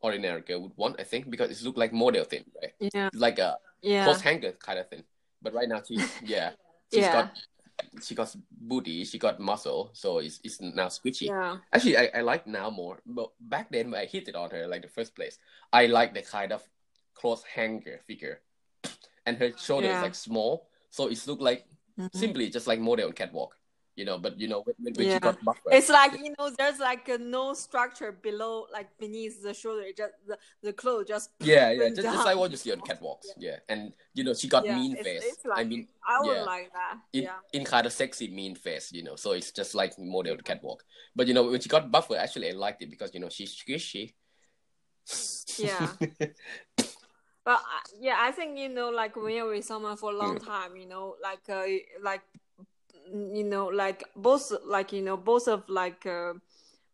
ordinary girl would want, I think, because it look like model thin, right? Yeah. It's like a Yeah. clothes hanger kind of thing. But right now she's yeah, she's [laughs] Yeah. got she got booty, she got muscle, so it's it's now squishy. Yeah. Actually, I, I like now more, but back then when I hit it on her, like the first place, I like the kind of clothes hanger figure, and her shoulder Yeah. is like small, so it look like Mhm. simply just like model on catwalk. You know. But you know, when, when Yeah. she got buffer, It's like you know, there's like a no structure below, like beneath the shoulder. Just the the clothes just yeah, yeah, just, just like what you see on catwalks, yeah. And you know, she got Yeah, mean it's- face. it's like- I mean, I would Yeah. like that. in, yeah, in kind of sexy mean face, you know. So it's just like model catwalk. But you know, when she got buffer, actually I liked it because you know she's squishy. Yeah. [laughs] but uh, yeah, I think you know, like when you're with someone for a long Mm. time, you know, like uh, like you know, like both, like you know, both of like uh,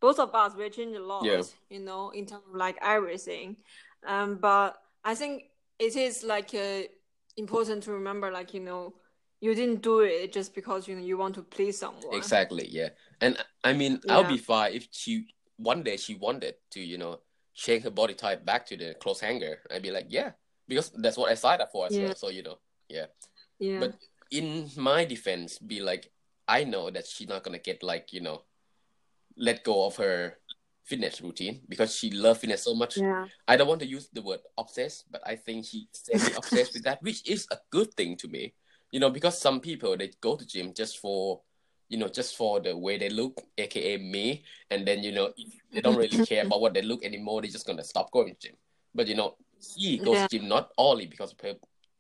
both of us we change a lot, Yeah. you know, in terms of like everything. Um, but I think it is like uh, important to remember, like you know, you didn't do it just because you know you want to please someone. Exactly, yeah. And I mean, I'll be fine if she one day she wanted to, you know, change her body type back to the clothes hanger. I'd be like, yeah, because that's what I signed up for as Yeah. well. So you know, yeah. Yeah. But in my defense, be like, I know that she's not gonna get like, you know, let go of her fitness routine because she loves fitness so much. yeah. I don't want to use the word obsessed, but I think she's obsessed with that, which is a good thing to me. You know, because some people they go to gym just for, you know, just for the way they look, aka me, and then you know they don't really care about what they look anymore. They're just gonna stop going to gym. But you know, she goes Yeah. to gym not only because of her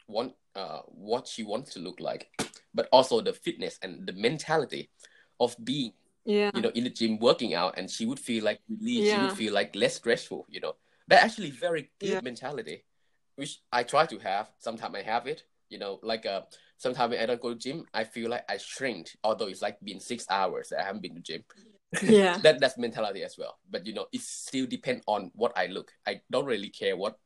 want uh what she wants to look like, [clears throat] but also the fitness and the mentality of being Yeah. you know, in the gym working out, and she would feel like relief. She Yeah. would feel like less stressful. You know, that actually very good Yeah. mentality, which I try to have. Sometimes I have it. You know, like uh, sometimes when I don't go to gym, I feel like I shrink. Although it's like been six hours that I haven't been to gym. Yeah. [laughs] That that's mentality as well. But you know, it still depend on what I look. I don't really care what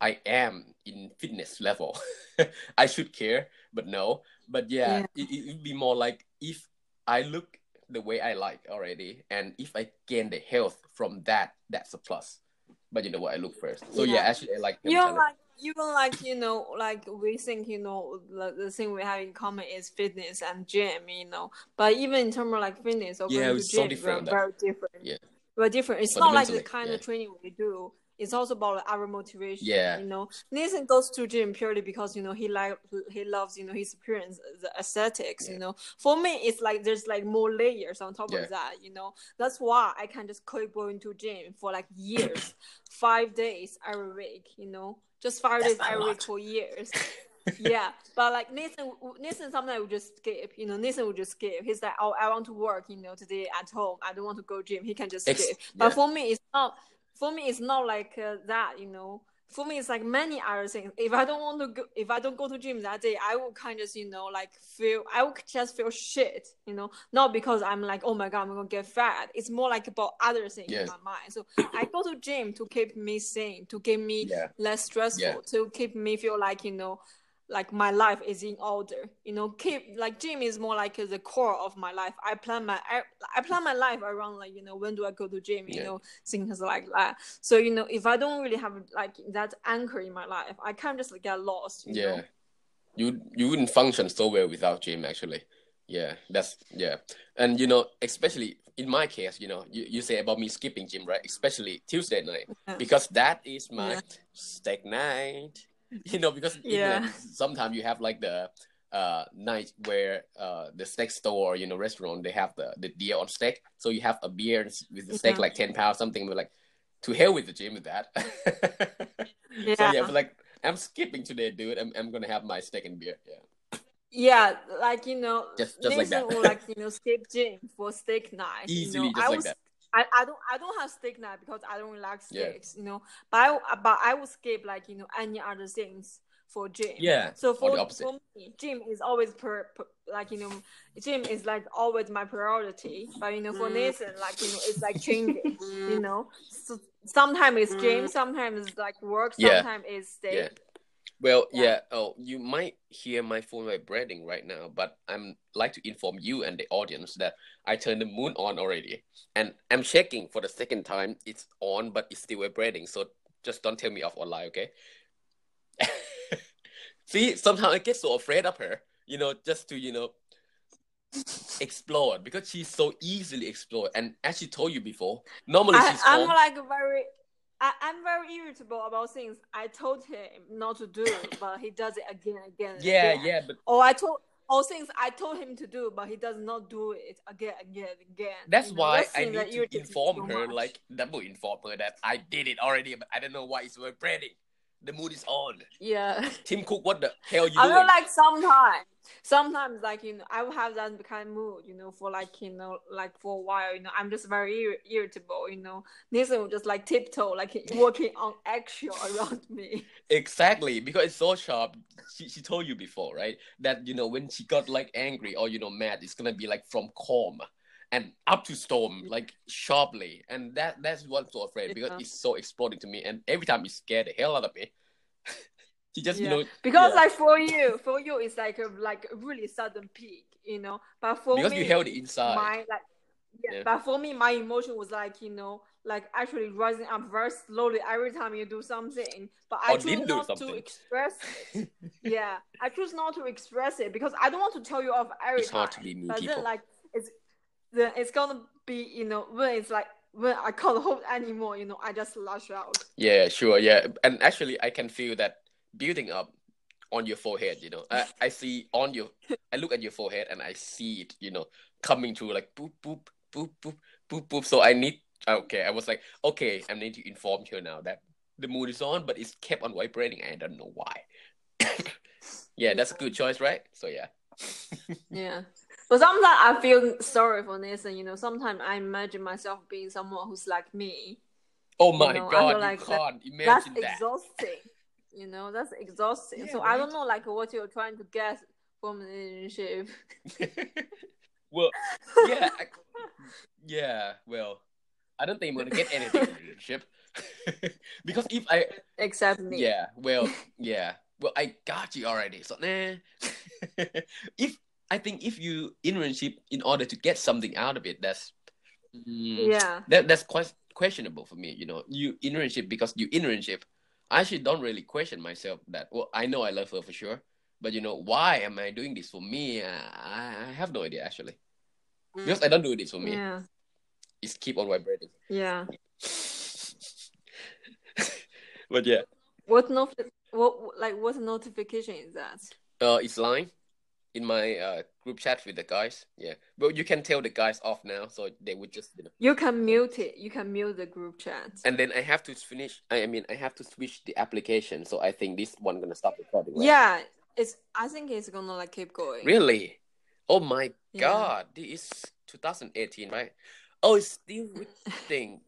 I am in fitness level. [laughs] I should care, but no. But yeah, Yeah. It, it would be more like if I look the way I like already, and if I gain the health from that, that's a plus. But you know what, I look first. So yeah, Yeah. actually, I like. you know, mentality. like even like you know, like we think you know the, the thing we have in common is fitness and gym, you know. But even in terms of like fitness or Yeah, it's so gym, different, we're very different. Yeah. we're different. It's not like the kind yeah. of training we do. It's also about like, our motivation. Yeah. you know, Nathan goes to gym purely because you know he like he loves you know his appearance, the aesthetics. You know, for me it's like there's like more layers on top Yeah. of that. You know, that's why I can just keep going to gym for like years, [coughs] five days every week. You know, just five That's days every lot. week for years. [laughs] yeah, but like Nathan, Nathan sometimes would just skip. You know, Nathan would just skip. He's like, "Oh, I want to work. You know, today at home. I don't want to go gym." He can just skip. yeah. But for me, it's not. For me, it's not like uh, that. You know, for me, it's like many other things. If I don't want to go, if I don't go to gym that day, I will kind of, you know, like feel. I will just feel shit. You know, not because I'm like, oh my god, I'm gonna get fat. It's more like about other things Yeah. in my mind. So I go to gym to keep me sane, to keep me Yeah. less stressful, Yeah. to keep me feel like you know, like my life is in order. You know, keep like gym is more like the core of my life. I plan my I, I plan my life around like you know when do I go to gym? You Yeah. know, things like that. So you know, if I don't really have like that anchor in my life, I of just like, get lost. You yeah know? you you wouldn't function so well without gym actually yeah that's yeah and you know especially in my case you know you, you say about me skipping gym right especially tuesday night Yeah. because that is my Yeah. steak night [laughs] you know because Yeah. sometimes you have like the uh night where uh the steak store you know restaurant they have the the deal on steak so you have a beer with the steak Yeah. like 10 pounds something but like to hell with the gym with that yeah. [laughs] so Yeah. yeah but like i'm skipping today dude i'm, I'm gonna have my steak and beer yeah Yeah, like you know, Just- just like that. will like you know skip gym for steak night. [laughs] Easily you know, just I like was, that. I, I don't I don't have steak night because I don't like Yeah. steaks. You know, but I but I will skip like you know any other things for gym. Yeah, So for, the opposite. for me, gym is always per, per like you know, gym is like always my priority. But you know, for mm. Nathan, like you know, it's like changing. you mm. know, so sometimes it's gym, mm. sometimes it's like work, Yeah. sometimes it's steak. Yeah. Well, Yeah. yeah. Oh, you might hear my phone vibrating right now, but I'm like to inform you and the audience that I turned the moon on already, and I'm checking for the second time. It's on, but it's still vibrating. So just don't tell me off or lie, okay? [laughs] See, sometimes I get so afraid of her, you know, just to you know explode because she's so easily explored. And as she told you before, normally I, she's I'm calm. like very, I, I'm very irritable about things. I told him not to do, [coughs] but he does it again, again, and yeah, again. yeah, but Or I told, all things I told him to do, but he does not do it again, again, again. That's You know, why that's I need to inform her, like double inform her that I did it already, but I don't know why it's vibrating. The mood is on. yeah. Tim Cook, what the hell you I doing? feel like sometimes, sometimes like you know, I will have that kind of mood, you know, for like you know, like for a while, you know, I'm just very ir- irritable, you know. Nathan will just like tiptoe, like [laughs] walking on eggshell around me. Exactly, because it's so sharp. She, she told you before, right? That you know when she got like angry or you know mad, it's gonna be like from calm and up to storm, like sharply, and that that's what I'm so afraid because Yeah. it's so exploding to me, and every time it scared the hell out of me. [laughs] she just Yeah. you know Because yeah. like for you, for you, it's like a like a really sudden peak, you know. But for because me, you held it inside. my like yeah, but for me my emotion was like you know like actually rising up very slowly every time you do something but i Or choose something. to express it [laughs] yeah i choose not to express it because i don't want to tell you off every It's time hard to be me, but people. then like it's then it's gonna be you know when it's like when i can't hold anymore you know i just lash out Yeah, sure. Yeah, and actually, I can feel that building up on your forehead. You know, I, I see on your, I look at your forehead and I see it. You know, coming through like boop boop boop boop boop boop. So I need. Okay, I was like, okay, I need to inform her now that the mood is on, but it's kept on vibrating. I don't know why. [coughs] yeah, that's a good choice, right? So yeah. Yeah. [laughs] But sometimes I feel sorry for Nathan, you know. Sometimes I imagine myself being someone who's like me. Oh my know, I god, like you that- can't That's imagine that. exhausting. You know, that's exhausting. Yeah, so I don't know like what you're trying to get from the relationship. [laughs] well, yeah, I, [laughs] yeah. Well, I don't think I'm gonna get anything in a relationship [laughs] because if I, Except me. yeah, well, yeah, well, I got you already. So nah. if I think if you in relationship in order to get something out of it, that's mm, Yeah. that that's quite questionable for me. You know, you in relationship because you in relationship. I actually don't really question myself that. Well, I know I love her for sure, but you know, why am I doing this for me? I, I have no idea actually because I don't do this for me. Yeah. It's keep on vibrating. Yeah. [laughs] but yeah, What not what like what notification is that? uh, it's line in my uh group chat with the guys. Yeah, but you can tell the guys off now, so they would just you know. You can mute it. You can mute the group chat. And then I have to finish. I mean, I have to switch the application. So I think this one gonna stop recording. Right? Yeah. It's I think it's gonna like keep going. Really? Oh my Yeah. god, this is 2018, right? Oh, it's still [laughs] recording.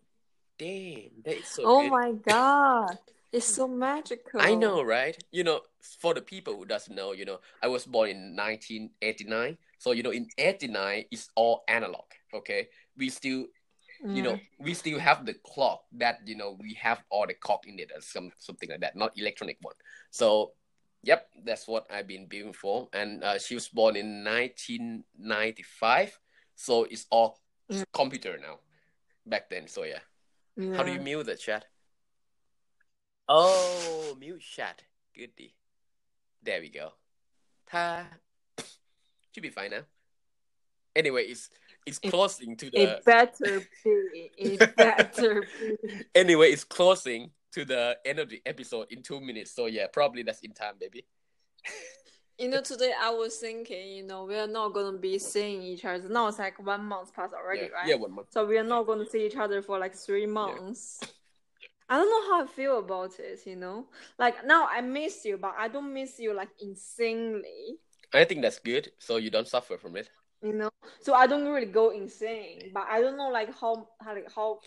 Damn, that is so Oh good. my god. [laughs] It's so magical. I know, right? You know, for the people who doesn't know, you know, I was born in 1989. So, you know, in 89, it's all analog, okay? We still, you know, we still have the clock that, you know, we have all the clock in it or some, something like that, not electronic one. So, yep, that's what I've been building for. And uh, she was born in 1995. So it's all Mm. computer now back then. So, yeah. Yeah. How do you mute the chat? Oh, mute chat. Goodie. There we go. Ta. [clears throat] Should be fine now. Anyway, it's it's It- closing to the It better be. It [laughs] better be. anyway, it's closing to the end of the episode in two minutes. So yeah, probably that's in time, baby. You know, today I was thinking, you know, we are not gonna be seeing each other. Now it's like one month past already, yeah, right? yeah, one month. So we are not gonna see each other for like three months. I don't know how I feel about it, you know? Like now I miss you, but I don't miss you like insanely. I think that's good, so you don't suffer from it. You know? So I don't really go insane. But I don't know like how how like how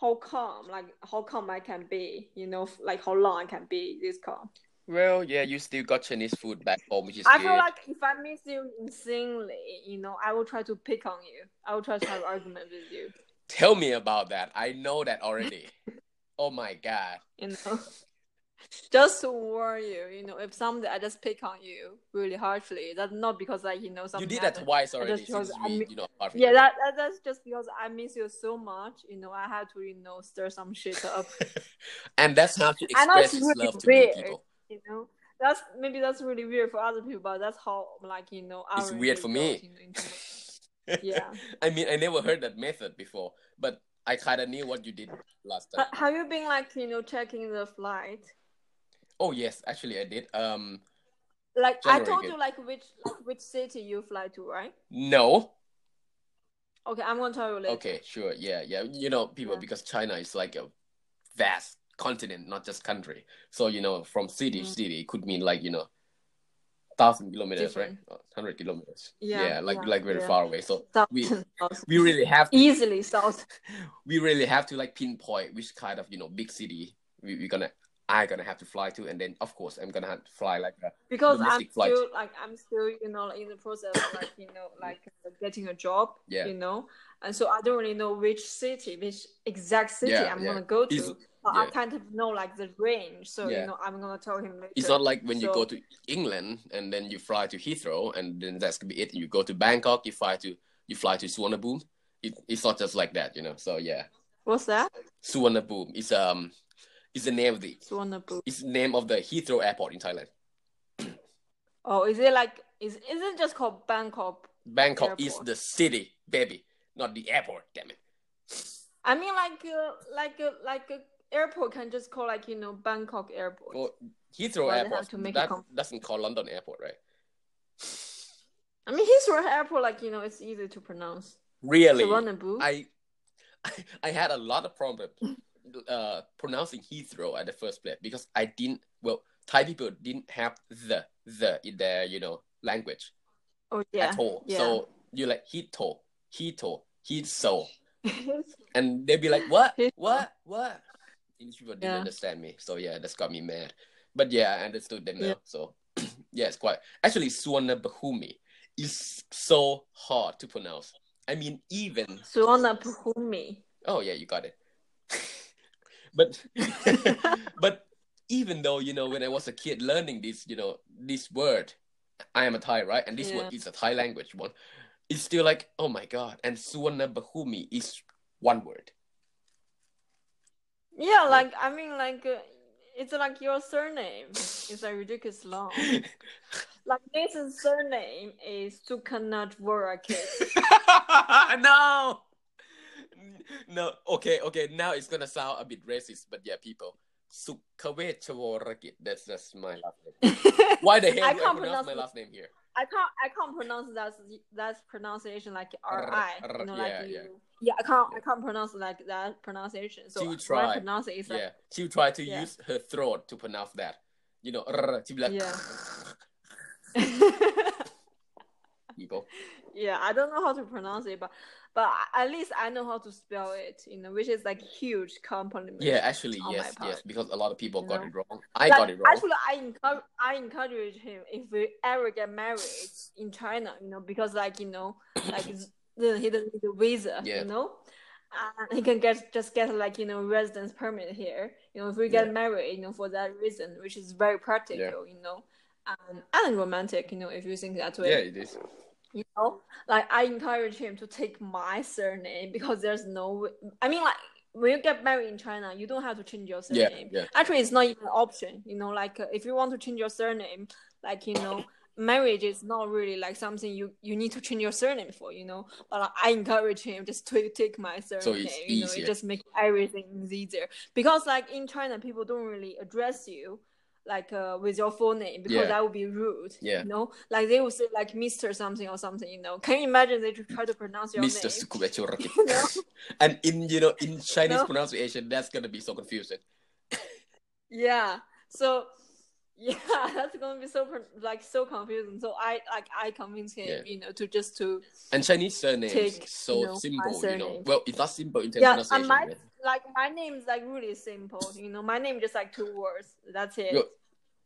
how calm, like how calm I can be, you know, like how long I can be this calm. Well, yeah, you still got Chinese food back home, which is I good. feel like if I miss you insanely, you know, I will try to pick on you. I will try to have an argument with you. Tell me about that. I know that already. [laughs] oh my god. You know, [laughs] just to warn you. You know, if someday I just pick on you really harshly, that's not because like you know something. You did that happened. twice already just since I mean- you know, Yeah, that, that that's just because I miss you so much. You know, I had to you know stir some shit up. [laughs] and that's how to express really love to weird. new people. You know, that's maybe that's really weird for other people, but that's how like you know. It's weird for me. goes, you know, in terms of- Yeah. [laughs] I mean, I never heard that method before, but I kind of knew what you did last time. Ha- Have you been like you know checking the flight? oh yes, actually I did. Um, like I told you like which like which city you fly to, right? No. Okay, I'm gonna tell you later. Okay, sure. Yeah, yeah. You know, people Yeah. because China is like a vast continent, not just country. So you know, from city to Mhm. city, it could mean like you know, thousand kilometers, Different. right? Hundred kilometers. Yeah, like yeah, like very yeah. far away. So we we really have to easily south. [laughs] we really have to like pinpoint which kind of you know big city we, we're gonna I gonna have to fly to, and then of course I'm gonna have to fly like a because I'm flight. still like I'm still you know in the process of like you know like uh, getting a job Yeah. you know and so I don't really know which city which exact city Yeah, I'm yeah. gonna go to It's- but I kind of know like the range so Yeah. you know I'm gonna tell him later It's not like when you go to England and then you fly to Heathrow and then that's gonna be it. You go to Bangkok, you fly to you fly to Suvarnabhumi. It, it's not just like that, you know. So yeah, what's that Suvarnabhumi is um is the name of the Suvarnabhumi it's the name of the Heathrow Airport in Thailand. [clears throat] oh is it like is is it just called Bangkok Bangkok is the city, baby, not the airport. Damn it. I mean like uh, like uh, like a airport can just call like you know Bangkok airport Well, Heathrow Why Airport to make that doesn't call London Airport, right? I mean Heathrow airport like you know it's easy to pronounce Really? Suvarnabhumi I, [laughs] I had a lot of problem uh, pronouncing Heathrow at the first place because I didn't. Well, Thai people didn't have the the in their you know language oh yeah at all. yeah. So you like Heathrow, Heathrow, Heathrow, [laughs] and they'd be like, "What? What? What?" English people didn't Yeah. understand me, so yeah, that's got me mad. But yeah, I understood them now. So [clears throat] yeah, it's quite actually Suvarnabhumi is so hard to pronounce. I mean, even Suvarnabhumi. Oh yeah, you got it. [laughs] but [laughs] but even though you know when I was a kid learning this, you know, this word, I am a Thai, right? And this Yeah. word is a Thai language one. It's still like, oh my god. And Suvarnabhumi is one word. Yeah, like I mean, like uh, it's like your surname. It's like ridiculous long. [laughs] Like Nathan's surname is Sukanat Vorakit. [laughs] no. No, okay, okay. Now it's gonna sound a bit racist, but yeah, people. Sukhavet Chaworakit. That's that's my last name. [laughs] Why the hell I do I can't pronounce pronounce my last name here? I can't I can't pronounce that that pronunciation like R I. You know, like yeah, you. yeah. Yeah, I can't I can't pronounce like that pronunciation. So She would try. Pronounce it, like yeah, she would try to Yeah. use her throat to pronounce that. You know, she'd be like, Yeah. [laughs] people. [laughs] yeah, I don't know how to pronounce it, but but at least I know how to spell it. You know, which is like huge compliment. Yeah, actually, yes, yes, because a lot of people You got know? it wrong. I Like, got it wrong. Actually, I encourage I encourage him if we ever get married in China, you know, because like you know, like [coughs] then he doesn't need a visa, Yeah. you know. And he can get just get like you know residence permit here. You know, if we get Yeah. married, you know, for that reason, which is very practical, you know, and, and romantic, you know, if you think that way. yeah, it is. You know like i encourage him to take my surname because there's no i mean like when you get married in china you don't have to change your surname yeah. actually it's not even an option you know like uh, if you want to change your surname like you know marriage is not really like something you you need to change your surname for you know but like, i encourage him just to take my surname so it's you know easier. it just makes everything easier because like in china people don't really address you like uh, with your full name because Yeah. that would be rude. Yeah. You know, like they would say like Mister something or something. You know, can you imagine they try to pronounce your Mr. name? [laughs] You know? [laughs] and in you know in Chinese No. pronunciation, that's gonna be so confusing. Yeah. So [laughs] yeah, that's gonna be so like so confusing. So I like I convinced him, Yeah. you know, to just to And Chinese surnames Take, so you know, simple, you know. Well, it's not simple in terms yeah. of pronunciation. Like my name is like really simple. You know, my name just like two words. That's it.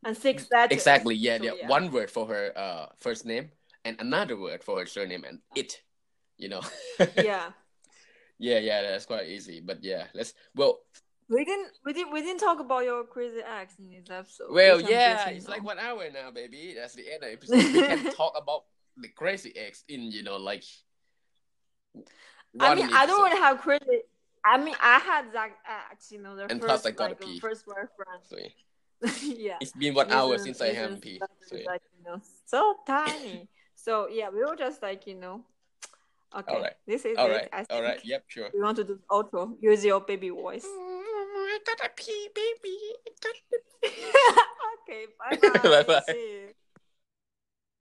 And six letters. Exactly, yeah, So, yeah. One word for her uh first name and another word for her surname and it. You know. [laughs] yeah. yeah, yeah, that's quite easy. But yeah, let's well We didn't we didn't we didn't talk about your crazy ex in this episode. well yeah, it's like one hour now, baby. That's the end of the [laughs] episode. we can talk about the crazy ex in, you know, like I mean, I don't want to have credit. I mean, I had that ex, you know, the And first plus I gotta like pee. first boyfriend. So, [laughs] yeah. It's been one hour since I haven't peed. So, yeah. like, you know, so tiny. so yeah, we were just like, you know, okay, Alright. this is All it. right, I all right, yep, sure. We want to do auto. Use your baby voice. Mm, I gotta pee, baby. [laughs] okay, bye bye. [laughs] Bye-bye. See you.